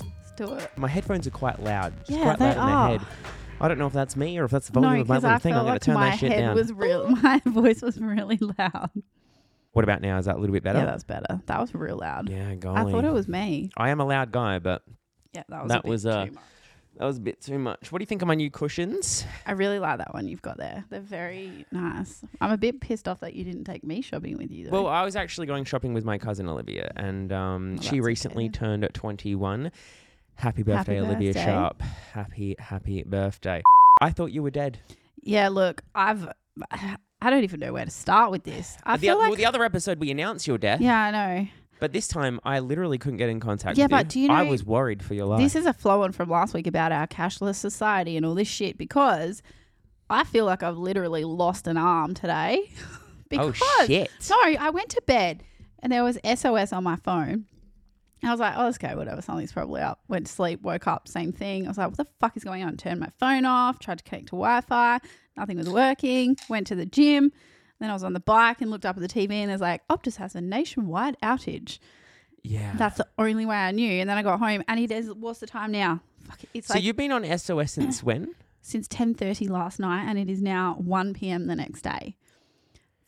Let's do it. My headphones are quite loud. It's Yeah, quite they loud in are. the head. I don't know if that's me or if that's the No, volume of my because little I thing. I'm going like to turn my that shit head down. was real. My voice was really loud. What about now? Is that a little bit better? Yeah, that's better. That was real loud. Yeah, golly. I thought it was me. I am a loud guy, but Yeah, that was. That a bit was, uh, too much. That was a bit too much. What do you think of my new cushions? I really like that one you've got there. They're very nice. I'm a bit pissed off that you didn't take me shopping with you. Though. Well, I was actually going shopping with my cousin Olivia, and um, Oh, she recently okay. turned at 21. Happy birthday, Olivia birthday. Sharp. Happy, happy birthday. I thought you were dead. yeah, look, I've. I don't even know where to start with this. I the, feel like. well, the other episode we announced your death, yeah, I know. But this time I literally couldn't get in contact Yeah, with but do you know? I was worried for your life. This is a flow on from last week about our cashless society and all this shit because I feel like I've literally lost an arm today. Oh, because oh, shit. No, I went to bed and there was SOS on my phone. And I was like, oh, okay, whatever. Something's probably up. Went to sleep, woke up, same thing. I was like, what the fuck is going on? Turned my phone off, tried to connect to Wi Fi. Nothing was working. Went to the gym. Then I was on the bike and looked up at the TV and there's like, Optus has a nationwide outage. Yeah. That's the only way I knew. And then I got home and it is, what's the time now? Fuck it. It's so like you've been on SOS since when? since 10.30 last night and it is now 1 p.m. the next day.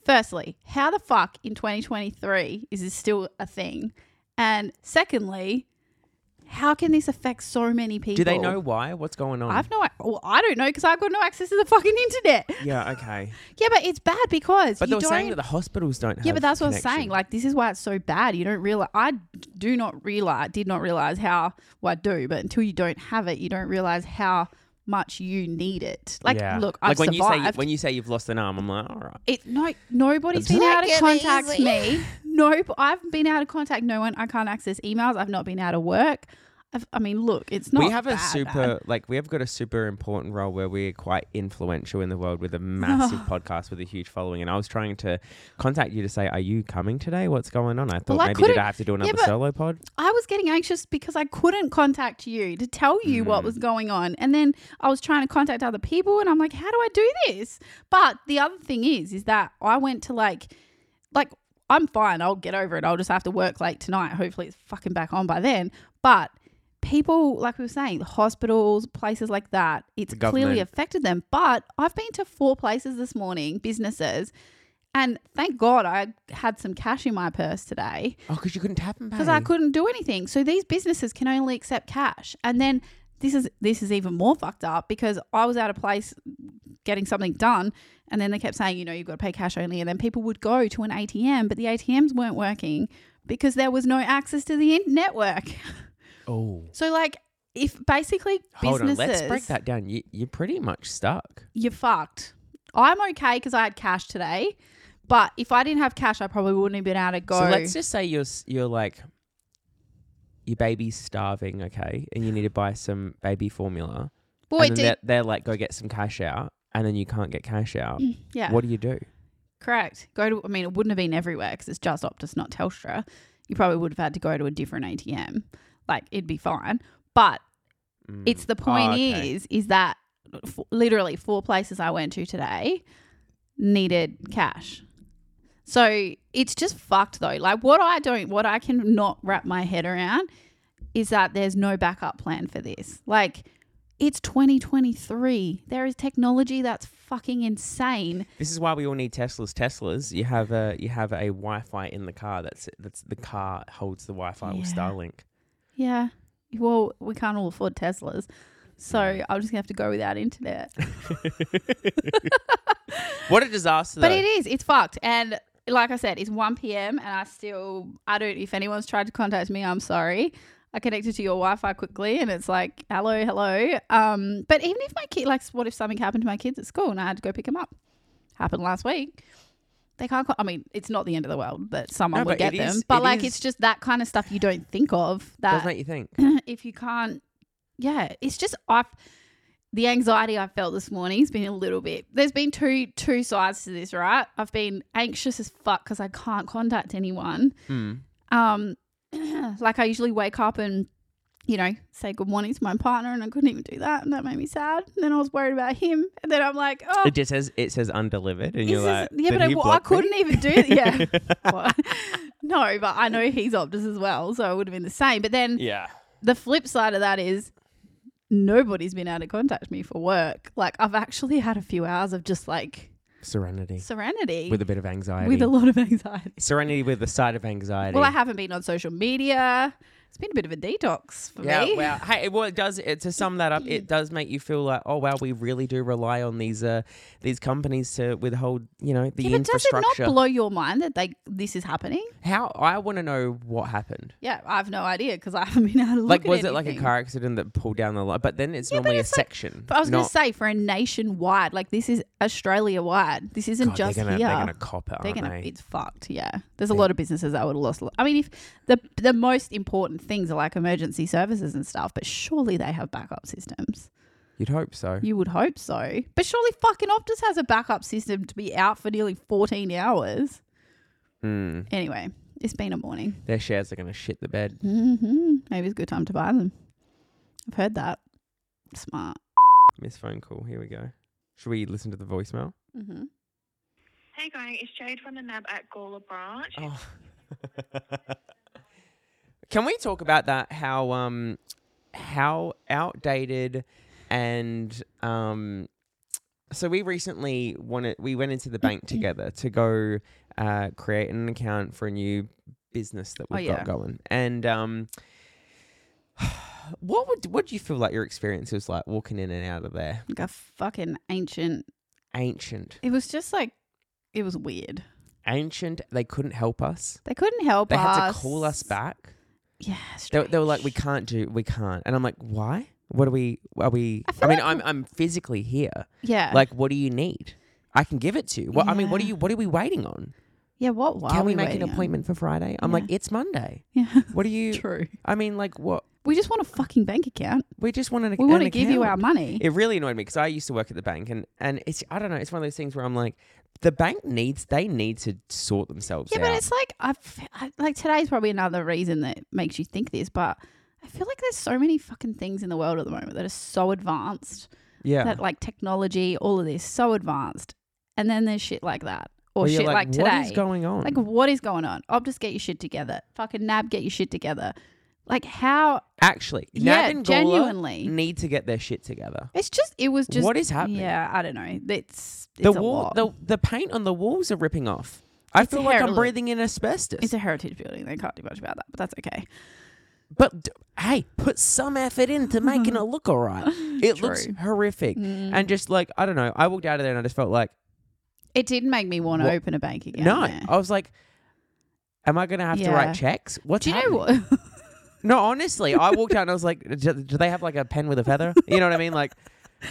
Firstly, how the fuck in 2023 is this still a thing? And secondly, how can this affect so many people? Do they know why? What's going on? I've no, well, I don't know because I've got no access to the fucking internet. yeah, okay. Yeah, but it's bad because But you they were don't. saying that the hospitals don't have yeah, but that's what I'm saying. Like, this is why it's so bad. You don't realize. I do not realize. Did not realize how. Well, I do, but until you don't have it, you don't realize how much you need it. Like, yeah. look, I've like when survived. you say when you say you've lost an arm, I'm like, all right. it no nobody's Take been able to contact easy. me. Nope, I've been out of contact no one. I can't access emails. I've not been out of work. I've, I mean, look, it's not. we have a super bad. like we have got a super important role where we're quite influential in the world with a massive podcast with a huge following and i was trying to contact you to say are you coming today what's going on i thought Well, I maybe did couldn't- i have to do another but- solo pod I was getting anxious because I couldn't contact you to tell you what Mm. was going on, and then I was trying to contact other people, and I'm like, how do I do this? But the other thing is, is that I went to like, like I'm fine. I'll get over it. I'll just have to work late tonight. Hopefully, it's fucking back on by then. But people, like we were saying, hospitals, places like that, it's clearly affected them. But I've been to four places this morning, businesses, and thank God I had some cash in my purse today oh because you couldn't tap them because I couldn't do anything. So these businesses can only accept cash. And then this is this is even more fucked up because I was out of place getting something done and then they kept saying, you know, you've got to pay cash only and then people would go to an ATM, but the ATMs weren't working because there was no access to the network. oh So like if basically hold on businesses let's break that down you, you're pretty much stuck you're fucked. I'm okay because I had cash today, but if I didn't have cash, I probably wouldn't have been able to go. so let's just say you're you're like your baby's starving okay and you need to buy some baby formula Boy, and then did- they're, they're like go get some cash out and then you can't get cash out yeah. what do you do Correct. Go to. I mean, it wouldn't have been everywhere because it's just Optus, not Telstra. You probably would have had to go to a different ATM. Like it'd be fine. But Mm. it's the Oh, point okay. is is that f- literally four places I went to today needed cash. So it's just fucked though. Like what I don't, what I can not wrap my head around is that there's no backup plan for this. Like it's 2023. There is technology that's fucking insane. This is why we all need Teslas. Teslas, you have a you have a Wi-Fi in the car. That's that's the car holds the Wi-Fi with Starlink. Yeah. Well, we can't all afford Teslas. So I'm just going to have to go without internet. What a disaster! But it is. It's fucked. And like I said, it's 1 p.m. and I still, I don't, if anyone's tried to contact me, I'm sorry. I connected to your Wi Fi quickly and it's like, hello, hello. Um, but even if my kid, like, what if something happened to my kids at school and I had to go pick them up? Happened last week. They can't, co- I mean, it's not the end of the world that someone No, would get them. is- but it like, is- it's just that kind of stuff you don't think of That does make you think. if you can't yeah it's just i the anxiety i felt this morning has been a little bit there's been two two sides to this right i've been anxious as fuck because i can't contact anyone Hmm. um like i usually wake up and you know say good morning to my partner and i couldn't even do that and that made me sad and then i was worried about him and then i'm like oh It just says it says undelivered, and you're is- like, yeah, but I, well, I couldn't even do it. Yeah. No, but I know he's Optus as well, so it would have been the same. But then Yeah. the flip side of that is nobody's been able to contact me for work. Like I've actually had a few hours of just like Serenity serenity with a bit of anxiety. with a lot of anxiety. Serenity with the side of anxiety. Well, I haven't been on social media. It's been a bit of a detox for yeah, me. well, hey, well, it does. It, to sum that up, it does make you feel like, oh wow, we really do rely on these uh these companies to withhold, you know, the yeah, but does it infrastructure. not blow your mind that they this is happening? How I want to know what happened. Yeah, I have no idea because I haven't been able to look Like, was it like a car accident that pulled down the line? But then it's Yeah, normally a like- section. But I was going to say for a nationwide, like this is Australia wide. This isn't God, just they're gonna, here. They're gonna cop it, They're gonna, they? it's fucked. Yeah, there's a lot of businesses that would have lost. a lot- I mean, if the the most important things are like emergency services and stuff, but surely they have backup systems. You'd hope so. You would hope so, but surely fucking Optus has a backup system to be out for nearly 14 hours. Mm. Anyway, it's been a morning. Their shares are gonna shit the bed. hmm Maybe it's a good time to buy them. I've heard that. Smart. Miss phone call. Here we go. Should we listen to the voicemail? Mm-hmm. Hey guys, it's Jade from the NAB at Gawler Branch. Oh. Can we talk about that? How um, how outdated and um, so we recently wanted we went into the bank together to go uh, create an account for a new business that Oh, we've yeah. got going, and um. What would what do you feel like your experience was like walking in and out of there? Like a fucking ancient. Ancient, It was just like, it was weird. ancient. They couldn't help us. They couldn't help They us. had to call us back. Yeah, They, they were like, we can't do, we can't. And I'm like, why? What are we, are we, I I, mean, like I'm, I'm physically here. Yeah. Like, what do you need? I can give it to you. What, I mean, what are you, what are we waiting on? yeah. What? Why can are we, make an waiting on? appointment for Friday? I'm like, it's Monday. Yeah. What are you, True. I mean, like, what? We just want a fucking bank account. We just want an We want to give you our money. It really annoyed me because I used to work at the bank and, and it's, I don't know, it's one of those things where I'm like, the bank needs, they need to sort themselves yeah, out. but it's like I've I, like today's probably another reason that makes you think this, but I feel like there's so many fucking things in the world at the moment that are so advanced yeah. that like technology, all of this, so advanced, and then there's shit like that or you're shit like, today. What is going on? Like, what is going on? Optus, get your shit together. Fucking NAB, get your shit together. Like, how? Actually, Yeah, Nab and Gawler genuinely. need to get their shit together. It's just, it was just. what is happening? Yeah, I don't know. It's, it's the a wall, lot. the the paint on the walls are ripping off. I It's feel like I'm breathing in asbestos. It's a heritage building. They can't do much about that, but that's okay. but d- hey, put some effort into making it look all right. It looks True. horrific, Mm. and just like I don't know, I walked out of there and I just felt like It did make me want to What- open a bank again. no. there. I was like, am I going to have to Yeah. write checks? What's Do you happening? know what? No, honestly, I walked out and I was like, do, do they have like a pen with a feather? You know what I mean? Like,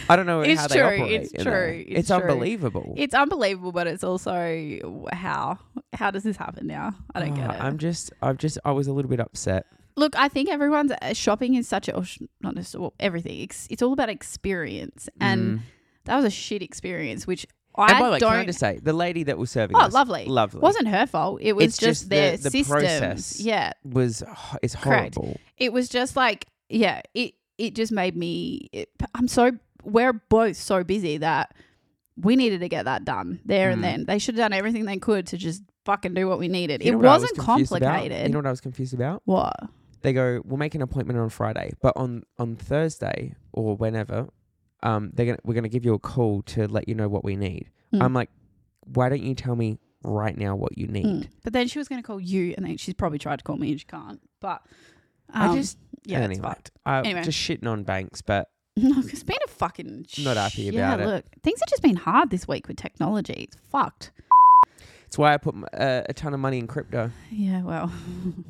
I don't know It's how true, they operate. it's true, there. it's It's, true. unbelievable. it's unbelievable, but it's also how how does this happen now? I don't get Ah, it. I'm just, I'm just, I was a little bit upset. Look, I think everyone's uh, shopping is such a or sh- not just well, everything. It's, it's all about experience, and Mm. that was a shit experience, which And I by the way, don't. can I just say, the lady that was serving oh, us, lovely. lovely, wasn't her fault. It was It's just, just their the- the systems. process. Yeah, was h- is Correct. horrible. it was just like yeah. It it just made me. It, I'm so we're both so busy that we needed to get that done there and Mm. then. They should have done everything they could to just fucking do what we needed. You it know I was wasn't about? complicated. You know what I was confused about? what? They go, we'll make an appointment on Friday, but on on Thursday or whenever, um, they're gonna we're gonna give you a call to let you know what we need. Mm. I'm like, why don't you tell me right now what you need? Mm. But then she was going to call you, and then she's probably tried to call me, and she can't. But I um, just yeah, anyway, fucked. I Anyway. just shitting on banks, but Look, it's been a fucking Not happy sh- about yeah, it. Look, things have just been hard this week with technology. It's fucked. it's why I put uh, a ton of money in crypto. Yeah, well,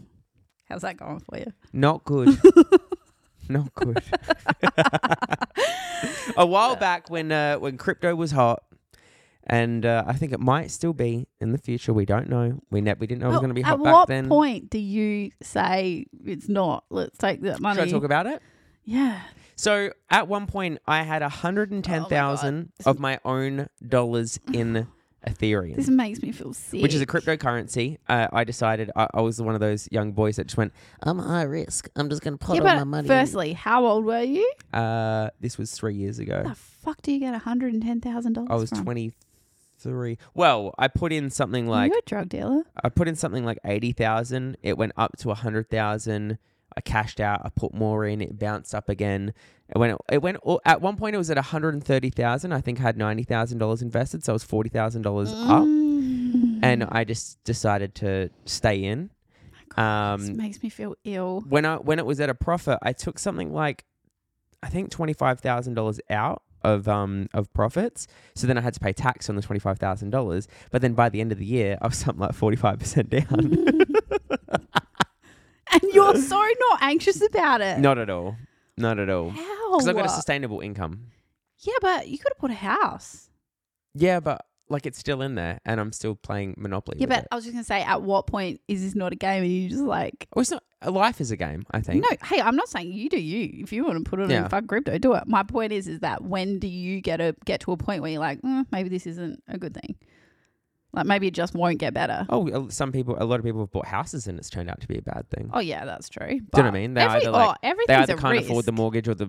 how's that going for you? Not good. Not good. a while back when uh, when crypto was hot, and uh, I think it might still be in the future. We don't know. We ne- we didn't know it was going to be At hot back what point do you say it's not? Let's take that money. Should I talk about it? yeah. So at one point, I had hundred and ten thousand Oh of my own dollars in Ethereum. This makes me feel sick. which is a cryptocurrency. Uh, I decided I, I was one of those young boys that just went, "I'm high risk. I'm just going to put Yeah, all my money." in." firstly, how old were you? uh, this was three years ago. How the fuck do you get hundred and ten thousand dollars? I was twenty three. Well, I put in something like You're a drug dealer. I put in something like eighty thousand. It went up to a hundred thousand. I cashed out. I put more in. It bounced up again. It went. It went. At one point, it was at one hundred and thirty thousand. I think I had ninety thousand dollars invested, so it was forty thousand dollars up. Mm. And I just decided to stay in. this Um, makes me feel ill. when I when it was at a profit, I took something like, I think twenty five thousand dollars out of um of profits. So then I had to pay tax on the twenty five thousand dollars. But then by the end of the year, I was something like forty five percent down. And you're so not anxious about it. Not at all. Not at all. How? Because I've got a sustainable income. yeah, but you could have bought a house. Yeah, but like it's still in there, and I'm still playing Monopoly. Yeah, but it. I was just gonna say, at what point is this not a game? And you just like, Well, it's not. Life is a game. I think. no, hey, I'm not saying you do you. If you want to put it Yeah. in fuck crypto, do it. My point is, is that when do you get a get to a point where you're like, mm, maybe this isn't a good thing. Like maybe it just won't get better. Oh, uh, some people, a lot of people have bought houses, and it's turned out to be a bad thing. Oh yeah, that's true. Do you know what I mean? They every, either, like- oh, they either can't afford the mortgage or the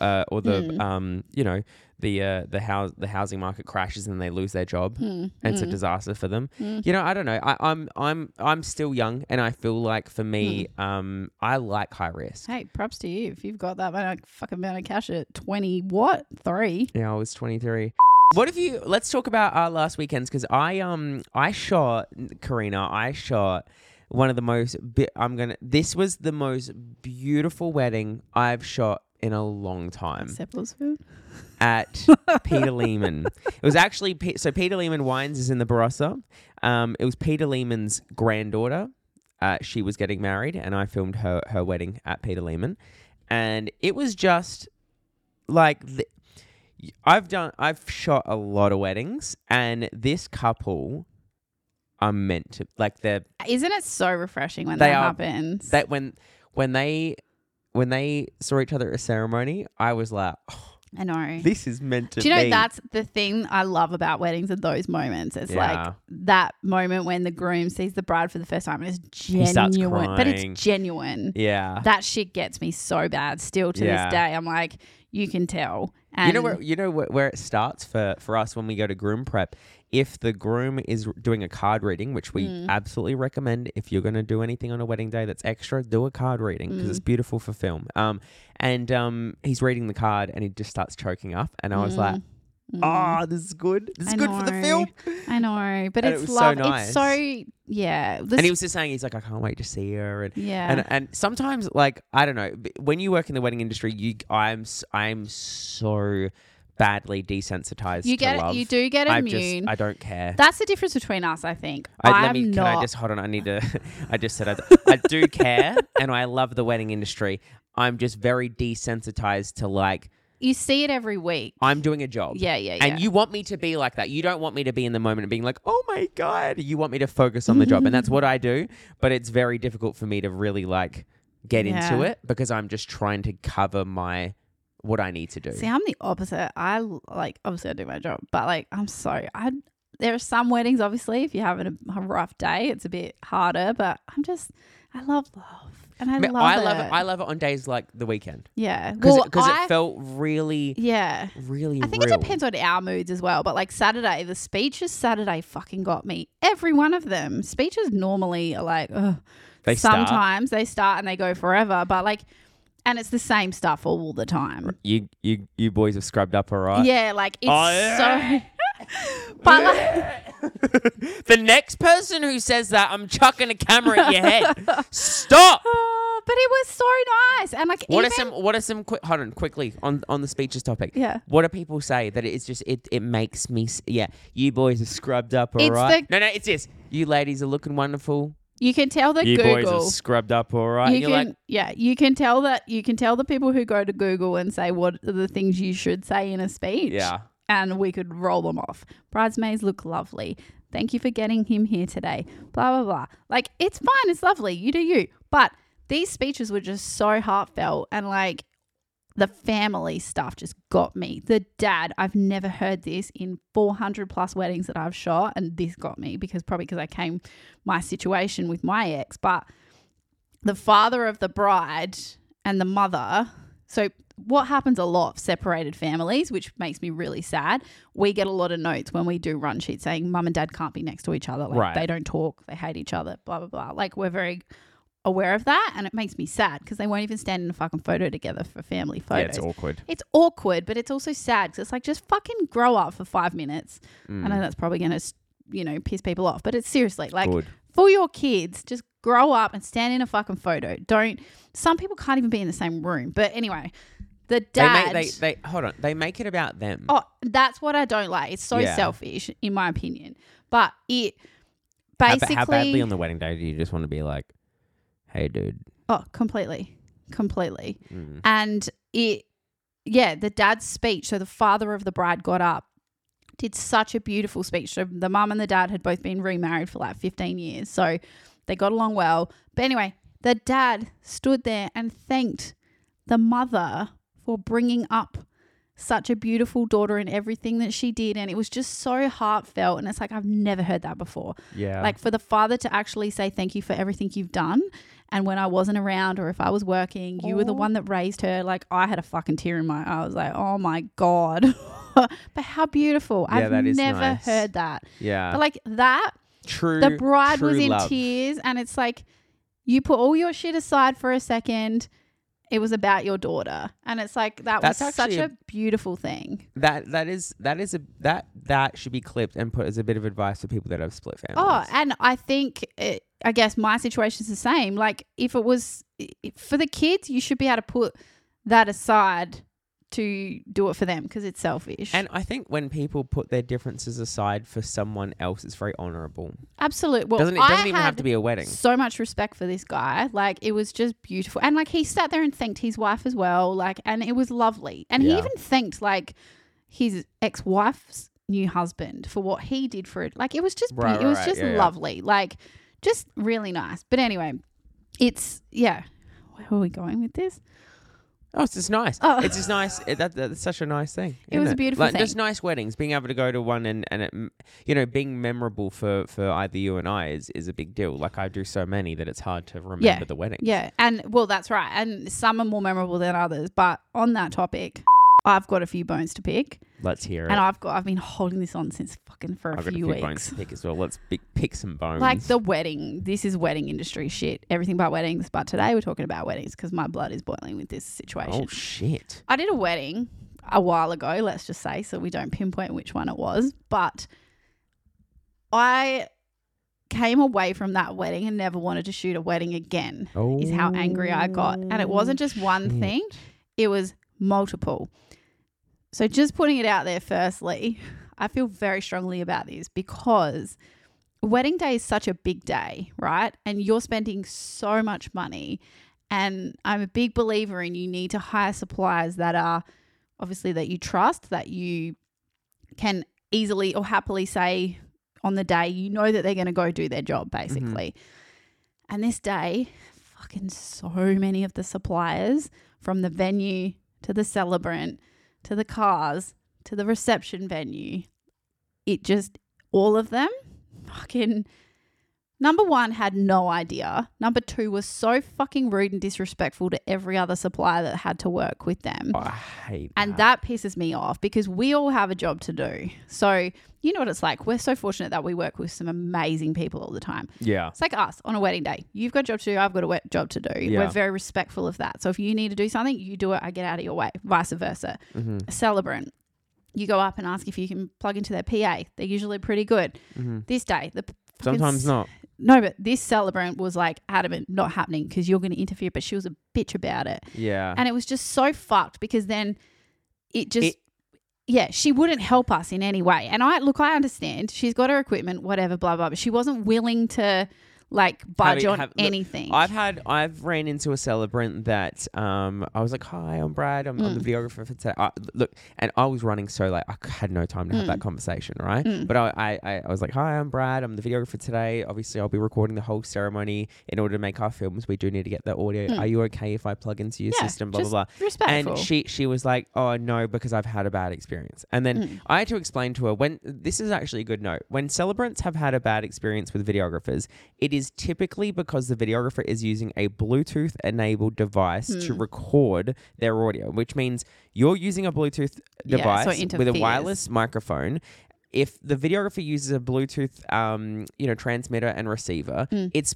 uh, or the Mm. um you know the uh, the house the housing market crashes and they lose their job Mm, and it's a mm, disaster for them. mm. You know, I don't know. I, I'm I'm I'm still young and I feel like for me, Hmm. um, I like high risk. Hey, props to you if you've got that amount of fucking amount of cash at twenty what three. Yeah, I was 23. What if you? Let's talk about our last weekends because I um I shot Karina. I shot one of the most. Bi- I'm gonna. This was the most beautiful wedding I've shot in a long time. Food. at Peter Lehmann. It was actually Pe- so Peter Lehmann Wines is in the Barossa. Um, it was Peter Lehmann's granddaughter. Uh, she was getting married, and I filmed her her wedding at Peter Lehmann, and it was just like the, I've done. I've shot a lot of weddings, and this couple are meant to like they're Isn't it so refreshing when They that are- happens? that when when they when they saw each other at a ceremony, I was like, oh, I know. this is meant to Do you know be. that's the thing I love about weddings and those moments? It's Yeah. like that moment when the groom sees the bride for the first time and it's starts genuine. But crying. it's genuine. yeah. That shit gets me so bad still to Yeah. this day. I'm like, you can tell. And you know where you know where, where it starts for for us when we go to groom prep. If the groom is doing a card reading, which we Mm. absolutely recommend, if you're going to do anything on a wedding day that's extra, do a card reading because Mm. it's beautiful for film. Um, and um, he's reading the card and he just starts choking up, and I was like, Ah, "Oh, this is good. This is I good for the know. film." I know, but And it it's was so love. nice. It's so yeah. And he was just saying, "He's like, I can't wait to see her." And yeah. and and sometimes like I don't know when you work in the wedding industry, you I'm I'm so badly desensitized. you to get love. you do get I immune. just I don't care. That's the difference between us, I think. I, let me. Can. I just hold on? I need to. I just said I, I do care, and I love the wedding industry. I'm just very desensitized to like you see it every week. I'm doing a job. Yeah, yeah, yeah. And you want me to be like that. You don't want me to be in the moment and being like, "Oh my god." You want me to focus on the job, and that's what I do. But it's very difficult for me to really like get into it because I'm just trying to cover my what I need to do. See, I'm the opposite. I like obviously I do my job, but like I'm so I. There are some weddings, obviously, if you're having a, rough day, it's a bit harder. But I'm just, I love love, and I, I, mean, love I it. love it. I love it on days like the weekend yeah, because well, it felt really, yeah. really. I think real. it depends on our moods as well. But like Saturday, the speeches Saturday fucking got me. Every one of them. Speeches normally are like, ugh. They start. sometimes they start and they go forever, but like, and it's the same stuff all the time. You you you boys have scrubbed up, all right. Yeah, like it's Oh, yeah. so. but like, the next person who says that, I'm chucking a camera at your head. Stop. oh, but it was so nice, and like, What even, are some? What are some? Quick, hold on, quickly on on the speeches topic. Yeah. What do people say that it's just it? It makes me. s- Yeah, you boys are scrubbed up, all right. It's the- no, no, it's this. You ladies are looking wonderful. You can tell that you boys Google. are scrubbed up, all right. you can, like, yeah, you can tell that you can tell the people who go to Google and say what are the things you should say in a speech. yeah. and we could roll them off. Bridesmaids look lovely. Thank you for getting him here today. Blah blah blah. Like it's fine, it's lovely. You do you. But these speeches were just so heartfelt and like the family stuff just got me. The dad, I've never heard this in 400 plus weddings that I've shot and this got me because probably because I came my situation with my ex, but the father of the bride and the mother. So what happens a lot separated families, which makes me really sad. We get a lot of notes when we do run sheets saying mum and dad can't be next to each other. Like Right. they don't talk, they hate each other, blah blah blah. Like we're very aware of that, and it makes me sad because they won't even stand in a fucking photo together for family Yeah, photos. it's awkward. It's awkward, but it's also sad because it's like just fucking grow up for five minutes. I Mm. know that's probably going to, you know, piss people off, but it's seriously like Good. for your kids, just grow up and stand in a fucking photo. Don't. Some people can't even be in the same room. But anyway, the They dad. make they, they hold on. They make it about them. oh, that's what I don't like. It's so Yeah. selfish, in my opinion. But it how, basically. how badly on the wedding day do you just want to be like, hey, dude? oh, completely, completely. Mm. And it, yeah, the dad's speech. So the father of the bride got up, did such a beautiful speech. So the mum and the dad had both been remarried for like 15 years. So they got along well. But anyway, the dad stood there and thanked the mother for bringing up such a beautiful daughter and everything that she did. And it was just so heartfelt. And it's like, I've never heard that before. Yeah. Like for the father to actually say thank you for everything you've done. And when I wasn't around or if I was working, you were the one that raised her. Like I had a fucking tear in my eye. I was like, oh my God. but how beautiful. Yeah, I've never nice. heard that. yeah. But like that, true. the bride true was in love. tears and it's like you put all your shit aside for a second. It was about your daughter. And it's like that That's was such a, a- beautiful thing. That that is that is a that that should be clipped and put as a bit of advice for people that have split families. Oh, and I think it, I guess my situation's the same. Like if it was for the kids, you should be able to put that aside to do it for them because it's selfish. And I think when people put their differences aside for someone else, it's very honourable. Absolutely. Well, doesn't it doesn't even have to be a wedding. So much respect for this guy. Like it was just beautiful, and like he sat there and thanked his wife as well. Like, and it was lovely. And he even thanked like his ex-wife's new husband for what he did for it. Like it was just, be- Right, it was right, just yeah, yeah. lovely. Like just really nice. But anyway, it's yeah. Where are we going with this? Oh, it's just nice. Oh. It's just nice. It, that, that's such a nice thing. It was a beautiful like, Just nice weddings. Being able to go to one and and it, you know being memorable for for either you and I is is a big deal. Like I do so many that it's hard to remember Yeah. the wedding. Yeah, and well, that's right. And some are more memorable than others. But on that topic, I've got a few bones to pick, Let's hear it. and I've got I've been holding this on since fucking for a I've got a few few weeks. bones to pick as well. Let's pick, pick some bones. Like the wedding. This is wedding industry shit. Everything about weddings. But today we're talking about weddings because my blood is boiling with this situation. oh shit. I did a wedding a while ago, let's just say, so we don't pinpoint which one it was. But I came away from that wedding and never wanted to shoot a wedding again, is how angry I got. And it wasn't just one Oh, shit. thing, it was multiple. So just putting it out there, firstly, I feel very strongly about this because wedding day is such a big day, right? And you're spending so much money. And I'm a big believer in you need to hire suppliers that are obviously that you trust, that you can easily or happily say on the day, you know that they're going to go do their job, mm-hmm. basically. And this day, fucking so many of the suppliers from the venue to the celebrant to the cars to the reception venue, it just, all of them fucking number one had no idea number two was so fucking rude and disrespectful to every other supplier that had to work with them Oh, I hate that. and that pisses me off because we all have a job to do so you know what it's like we're so fortunate that we work with some amazing people all the time Yeah. it's like us on a wedding day you've got a job to do i've got a we- job to do Yeah. we're very respectful of that so if you need to do something you do it i get out of your way vice versa Mm-hmm. a celebrant you go up and ask if you can plug into their pa they're usually pretty good Mm-hmm. this day the Sometimes not. No, but this celebrant was like adamant, not happening because you're going to interfere. But she was a bitch about it, Yeah. and it was just so fucked because then it just. It- yeah, she wouldn't help us in any way. And I look, I understand. She's got her equipment, whatever, blah blah. But she wasn't willing to like budge on have- look, anything. I've had I've ran into a celebrant that um I was like, "Hi, I'm Brad. I'm, I'm the Mm. videographer for today." I, look, and I was running so late, I had no time to have Mm. that conversation, right? Mm. But I, I I- was like, "Hi, I'm Brad. I'm the videographer today. Obviously, I'll be recording the whole ceremony. In order to make our films, we do need to get the audio. Mm. Are you okay if I plug into your Yeah, system?" Blah just blah blah. respectful. And she she was like, "Oh no, because I've had a bad experience." And then Mm. I had to explain to her when this is actually a good note. When celebrants have had a bad experience with videographers, it is typically because the videographer is using a Bluetooth enabled device to Hmm. record their audio, which means you're using a Bluetooth Yeah, so device with a wireless microphone. If the videographer uses a Bluetooth, um, you know, transmitter and receiver, Mm. it's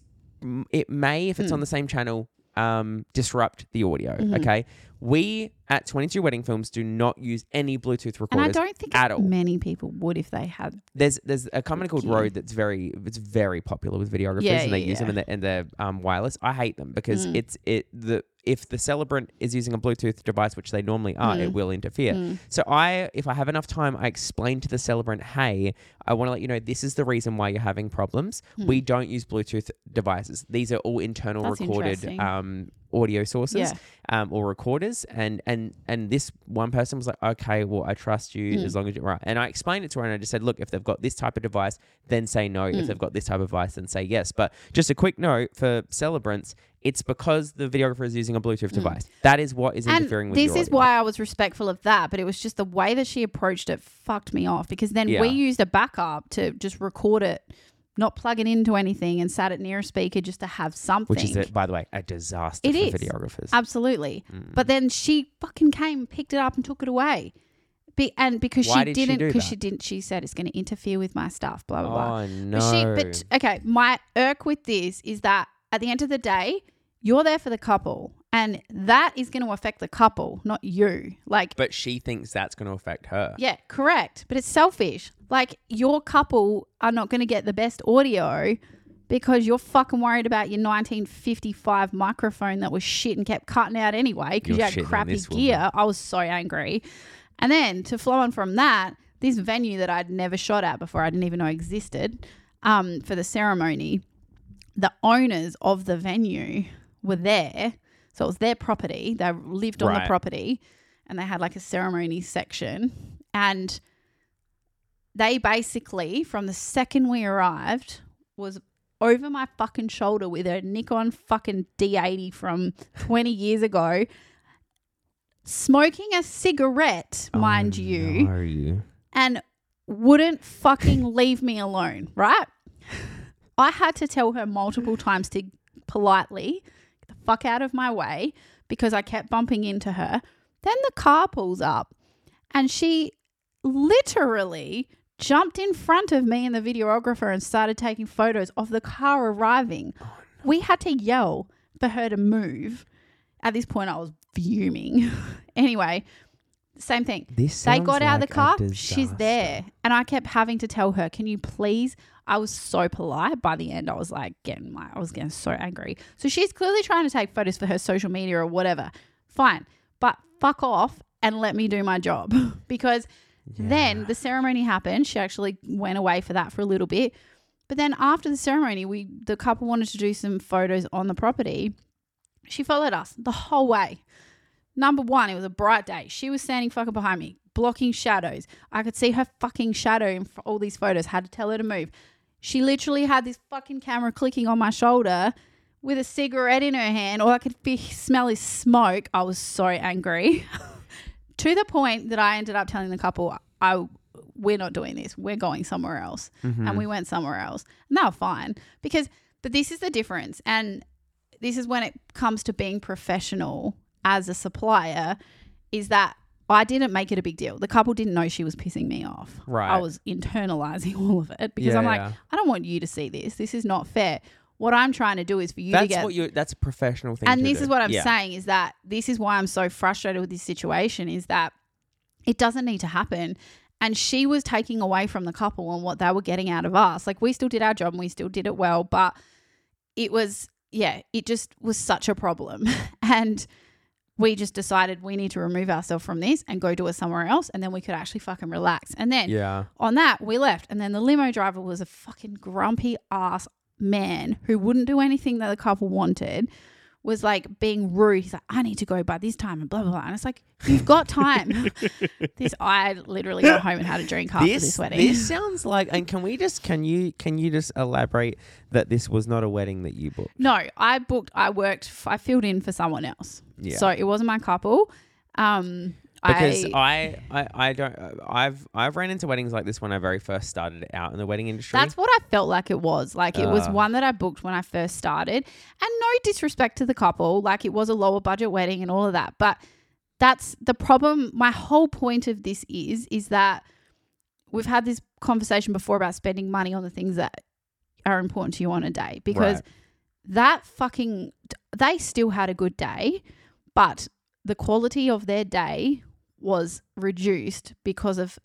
it may, if it's Mm. on the same channel, um, disrupt the audio. Mhm. Okay, we at Twenty Two Wedding Films do not use any Bluetooth recorders. And I don't think at all. many people would if they had. there's there's a company called. Rode that's very it's very popular with videographers Yeah, and they yeah, use them and they're, and they're um, wireless. I hate them because Mm. it's it the if the celebrant is using a Bluetooth device, which they normally are, it Mm. will interfere. Mm. So I, if I have enough time, I explain to the celebrant, hey, I want to let you know this is the reason why you're having problems. Mm. We don't use Bluetooth devices. These are all internal That's recorded um, audio sources Yeah. um, or recorders. And and and this one person was like, okay, well, I trust you Mm. as long as you're right. And I explained it to her and I just said, look, if they've got this type of device, then say no. If Mm. they've got this type of device, then say yes. But just a quick note for celebrants. It's because the videographer is using a Bluetooth device. That is what is Mm. And interfering with this is audio. why I was respectful of that, but it was just the way that she approached it fucked me off because then Yeah. we used a backup to just record it, not plug it into anything, and sat it near a speaker just to have something. Which is, a, by the way, a disaster It for is. videographers. Absolutely. Mm. But then she fucking came, picked it up, and took it away. Be, and because Why she did didn't, because that? she didn't, she said it's going to interfere with my stuff. Blah blah blah. Oh no! But she, but okay, my irk with this is that at the end of the day, you're there for the couple, and that is going to affect the couple, not you. Like, But she thinks that's going to affect her. yeah, correct. But it's selfish. Like, your couple are not going to get the best audio because you're fucking worried about your 1955 microphone that was shit and kept cutting out anyway because You're shitting had on crappy this woman. gear. I was so angry. And then to flow on from that, this venue that I'd never shot at before, I didn't even know existed, um, for the ceremony, the owners of the venue were there. So it was their property. They lived on the Right. property and they had like a ceremony section. And they basically, from the second we arrived, was over my fucking shoulder with a Nikon fucking D80 from 20 years ago, smoking a cigarette, oh, mind Oh, you, no. and wouldn't fucking leave me alone, right? I had to tell her multiple times to politely fuck out of my way because I kept bumping into her. Then the car pulls up and she literally jumped in front of me and the videographer and started taking photos of the car arriving. Oh, we had to yell for her to move. At this point, I was fuming. anyway, same thing. This They got out of the car. She's there. And I kept having to tell her, can you please? I was so polite. By the end, I was like getting my, I was getting so angry. So she's clearly trying to take photos for her social media or whatever. Fine. But fuck off and let me do my job. because then the ceremony happened. She actually went away for that for a little bit. But then after the ceremony, we the couple wanted to do some photos on the property. She followed us the whole way. Number one, it was a bright day. She was standing fucking behind me, blocking shadows. I could see her fucking shadow in all these photos. Had to tell her to move. She literally had this fucking camera clicking on my shoulder with a cigarette in her hand. All I could be, smell is smoke. I was so angry. to the point that I ended up telling the couple, I we're not doing this. We're going somewhere else. Mm-hmm. And we went somewhere else. And they were fine. Because but this is the difference. And this is when it comes to being professional as a supplier, is that I didn't make it a big deal. The couple didn't know she was pissing me off. Right. I was internalizing all of it because Yeah, I'm like, yeah. I don't want you to see this. This is not fair. What I'm trying to do is for you to get what you. That's a professional thing. and this do. is what I'm Yeah. saying is that this is why I'm so frustrated with this situation is that it doesn't need to happen. And she was taking away from the couple and what they were getting out of us. Like we still did our job and we still did it well, but it was yeah, it just was such a problem. and we just decided we need to remove ourselves from this and go do it somewhere else and then we could actually fucking relax. And then Yeah. on that, we left. And then the limo driver was a fucking grumpy ass man who wouldn't do anything that the couple wanted, was like being rude. He's like, I need to go by this time and blah, blah, blah. And it's like, you've got time. this, I literally got home and had a drink after this, wedding. This sounds like. And can we just? Can you? Can you just elaborate that this was not a wedding that you booked? no, I booked, I worked, I filled in for someone else. Yeah. So it wasn't my couple. Um, Because I, I, I, don't. I've I've ran into weddings like this when I very first started out in the wedding industry. That's what I felt like it was. Like it was Uh. one that I booked when I first started. And no disrespect to the couple, like it was a lower budget wedding and all of that. But that's the problem. My whole point of this is is that we've had this conversation before about spending money on the things that are important to you on a day because Right. that fucking they still had a good day, but the quality of their day was reduced because of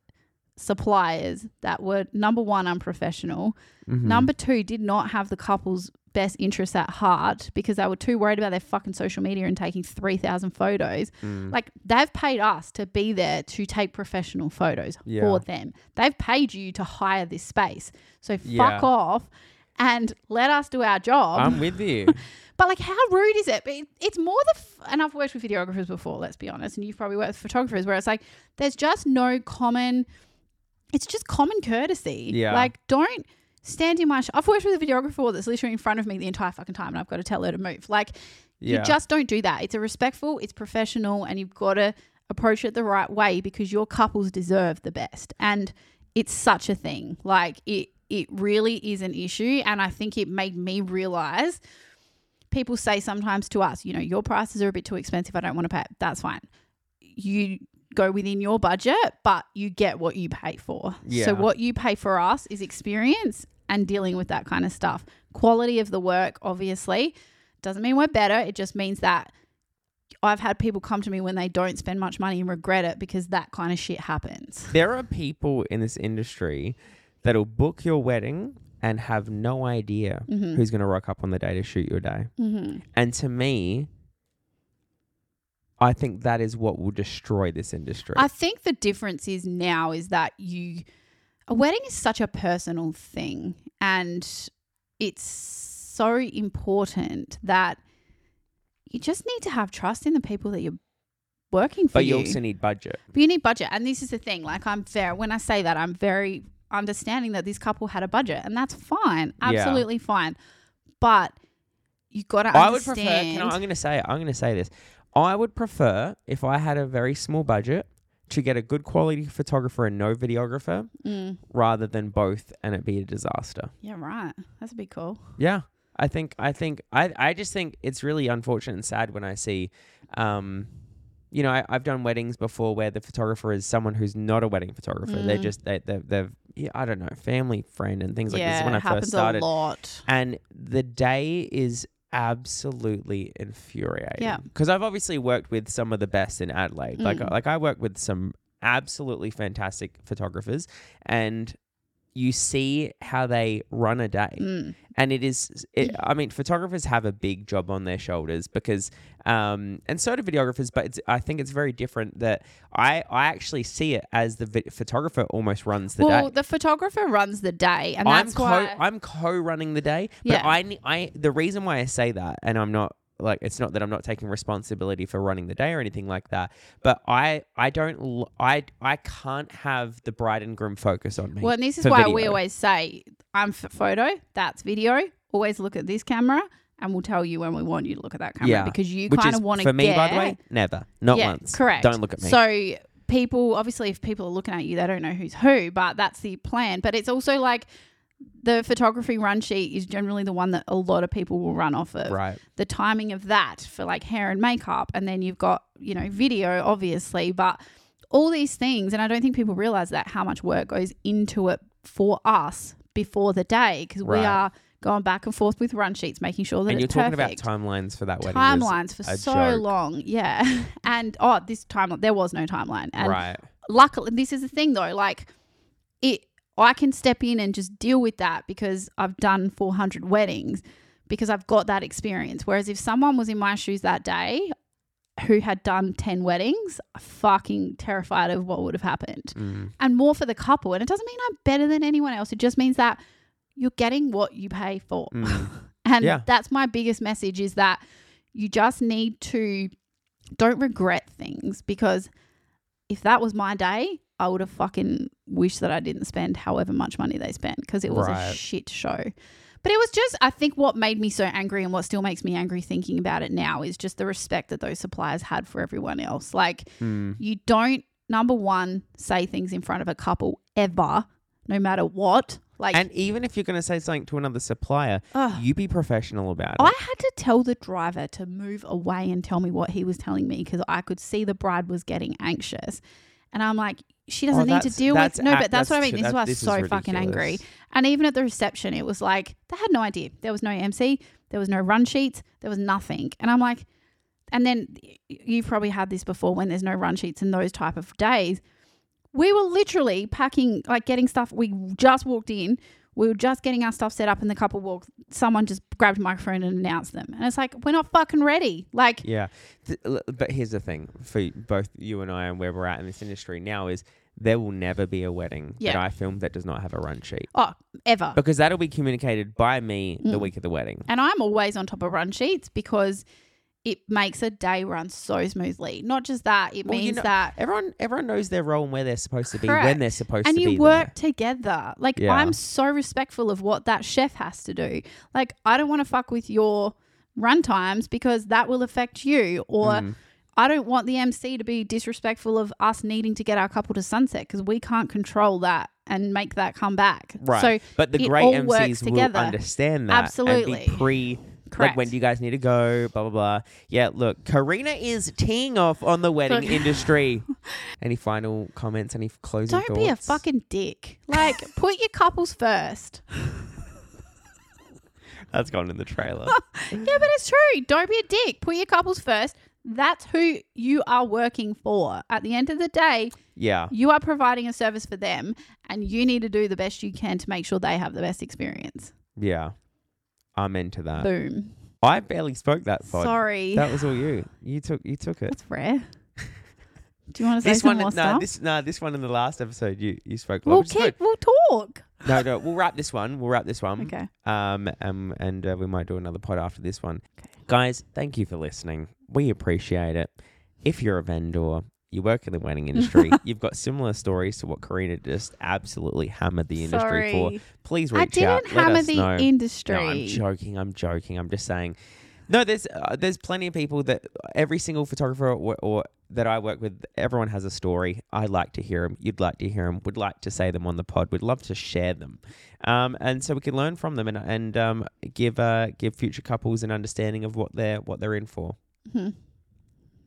suppliers that were number one unprofessional Mhm. number two did not have the couple's best interests at heart because they were too worried about their fucking social media and taking 3000 photos Mm. like they've paid us to be there to take professional photos Yeah. for them they've paid you to hire this space so fuck Yeah. off and let us do our job I'm with you. but like, how rude is it? But it- it's more the f- and I've worked with videographers before. Let's be honest, and you've probably worked with photographers where it's like there's just no common. It's just common courtesy. Yeah. Like, don't stand in my. Sh- I've worked with a videographer that's literally in front of me the entire fucking time, and I've got to tell her to move. Like, Yeah. you just don't do that. It's a respectful, it's professional, and you've got to approach it the right way because your couples deserve the best. And it's such a thing. Like it it really is an issue and I think it made me realize people say sometimes to us, you know, your prices are a bit too expensive, I don't want to pay. it." That's fine. You go within your budget, but you get what you pay for. Yeah. So what you pay for us is experience and dealing with that kind of stuff. Quality of the work, obviously, doesn't mean we're better. It just means that I've had people come to me when they don't spend much money and regret it because that kind of shit happens. there are people in this industry that'll book your wedding and have no idea Mhm. who's going to rock up on the day to shoot your day. Mm-hmm. And to me, I think that is what will destroy this industry. I think the difference is now is that you a wedding is such a personal thing and it's so important that you just need to have trust in the people that you're working for but you you. also need budget. But you need budget. And this is the thing. Like I'm fair when I say that, I'm very understanding that this couple had a budget and that's fine. Yeah. Absolutely fine. But you gotta I would prefer. Can I, I'm going to say. it, I'm going to say this. I would prefer if I had a very small budget to get a good quality photographer and no videographer, Mm, rather than both, and it be a disaster. yeah, right. That's a bit cool. Yeah, I think. I think. I. I just think it's really unfortunate and sad when I see. Um, you know, I, I've done weddings before where the photographer is someone who's not a wedding photographer. They're Mm. just they they they've yeah, I don't know family friend and things like yeah, this. When I happens first started, a lot. and the day is absolutely infuriating. Yeah. because I've obviously worked with some of the best in Adelaide. Like Mm. like I work with some absolutely fantastic photographers, and you see how they run a day, Mm. and it is. It, I mean, photographers have a big job on their shoulders because, um, and so do videographers. But it's, I think it's very different that I I actually see it as the vi- photographer almost runs the day. well, day. the photographer runs the day, and I'm that's co why. I'm co-running the day, but Yeah. I, I, the reason why I say that, and I'm not like it's not that I'm not taking responsibility for running the day or anything like that, but I I don't I I can't have the bride and groom focus on me. well, and this is why we always say, "I'm photo, that's video." Always look at this camera, and we'll tell you when we want you to look at that camera Yeah. because you kind of want to for me get. by the way, never, not yeah, once. Correct. Don't look at me. So people, obviously, if people are looking at you, they don't know who's who, but that's the plan. But it's also like the photography run sheet is generally the one that a lot of people will run off of. right. The timing of that for like hair and makeup, and then you've got you know video, obviously, but all these things, and I don't think people realize that how much work goes into it for us before the day because we are going back and forth with run sheets, making sure that And you're talking perfect about timelines for that wedding. timelines for so joke. long. Yeah. And oh, this timeline there was no timeline. And right. luckily this is the thing though, like it I can step in and just deal with that because I've done 400 weddings because I've got that experience. Whereas if someone was in my shoes that day who had done 10 weddings, I'm fucking terrified of what would have happened. Mm. And more for the couple. And it doesn't mean I'm better than anyone else. It just means that you're getting what you pay for. Mm. And Yeah. that's my biggest message is that you just need to don't regret things because if that was my day, I would have fucking wished that I didn't spend however much money they spent because it was a shit show. But it was just, I think what made me so angry and what still makes me angry thinking about it now is just the respect that those suppliers had for everyone else. Like, Mm. you don't, number one, say things in front of a couple ever, no matter what. Like, And even if you're going to say something to another supplier, ugh. you be professional about it. I had to tell the driver to move away and tell me what he was telling me because I could see the bride was getting anxious. And I'm like, she doesn't need to deal with no, but that's, what I mean. This is why I was so fucking angry. And even at the reception, it was like they had no idea. There was no MC, there was no run sheets, there was nothing. And I'm like, and then you've probably had this before when there's no run sheets in those type of days. We were literally packing, like getting stuff. We just walked in. We were just getting our stuff set up, and the couple walked. Someone just grabbed a microphone and announced them, and it's like we're not fucking ready. Like, Yeah, Th- but here's the thing for both you and I and where we're at in this industry now is there will never be a wedding that I film that does not have a run sheet oh, ever. because that'll be communicated by me the Mm. week of the wedding. And I'm always on top of run sheets because it makes a day run so smoothly. Not just that, it Well, you means know- that Everyone, everyone knows their role and where they're supposed to be when they're supposed and to be. And you work together. Like Yeah. I'm so respectful of what that chef has to do. Like I don't want to fuck with your run times because that will affect you or. Mm. I don't want the MC to be disrespectful of us needing to get our couple to sunset because we can't control that and make that come back. Right. So but the great MCs will understand that. Absolutely. And be pre. Correct. Like when do you guys need to go? Blah blah blah. Yeah, look, Karina is teeing off on the wedding Look. industry. any final comments? Any closing thoughts? don't thoughts? be a fucking dick. Like put your couples first. That's gone in the trailer. Yeah, but it's true. Don't be a dick. Put your couples first. That's who you are working for. At the end of the day, yeah. you are providing a service for them and you need to do the best you can to make sure they have the best experience. Yeah. I'm into that. Boom. I barely spoke that far. Sorry. That was all you. You took you took it. That's rare. Do you want to say This some one more no, stuff? this no, this one in the last episode you you spoke a lot. we'll is good. we'll talk. No, no, we'll wrap this one. We'll wrap this one. Okay. Um, um, and uh, we might do another pod after this one. Okay. Guys, thank you for listening. We appreciate it. If you're a vendor, you work in the wedding industry, you've got similar stories to what Karina just absolutely hammered the industry for. Sorry. Please I didn't out. Let hammer us the know. industry. No, I'm joking. I'm joking. I'm just saying. No, there's uh, there's plenty of people that every single photographer or, or that I work with, everyone has a story. I like to hear them. You'd like to hear them. Would like to say them on the pod. Would love to share them, um, and so we can learn from them and and um, give uh, give future couples an understanding of what they're what they're in for. Mhm.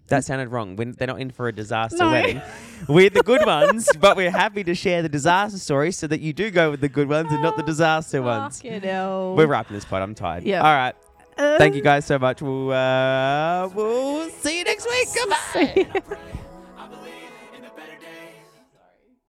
That sounded wrong. When they're not in for a disaster No. wedding, we're the good ones, but we're happy to share the disaster stories so that you do go with the good ones and not the disaster ones. Fucking hell. We're wrapping this pod. I'm tired. Yeah. All right. Uh, Thank you guys so much. We'll uh, we'll see you next week. Goodbye.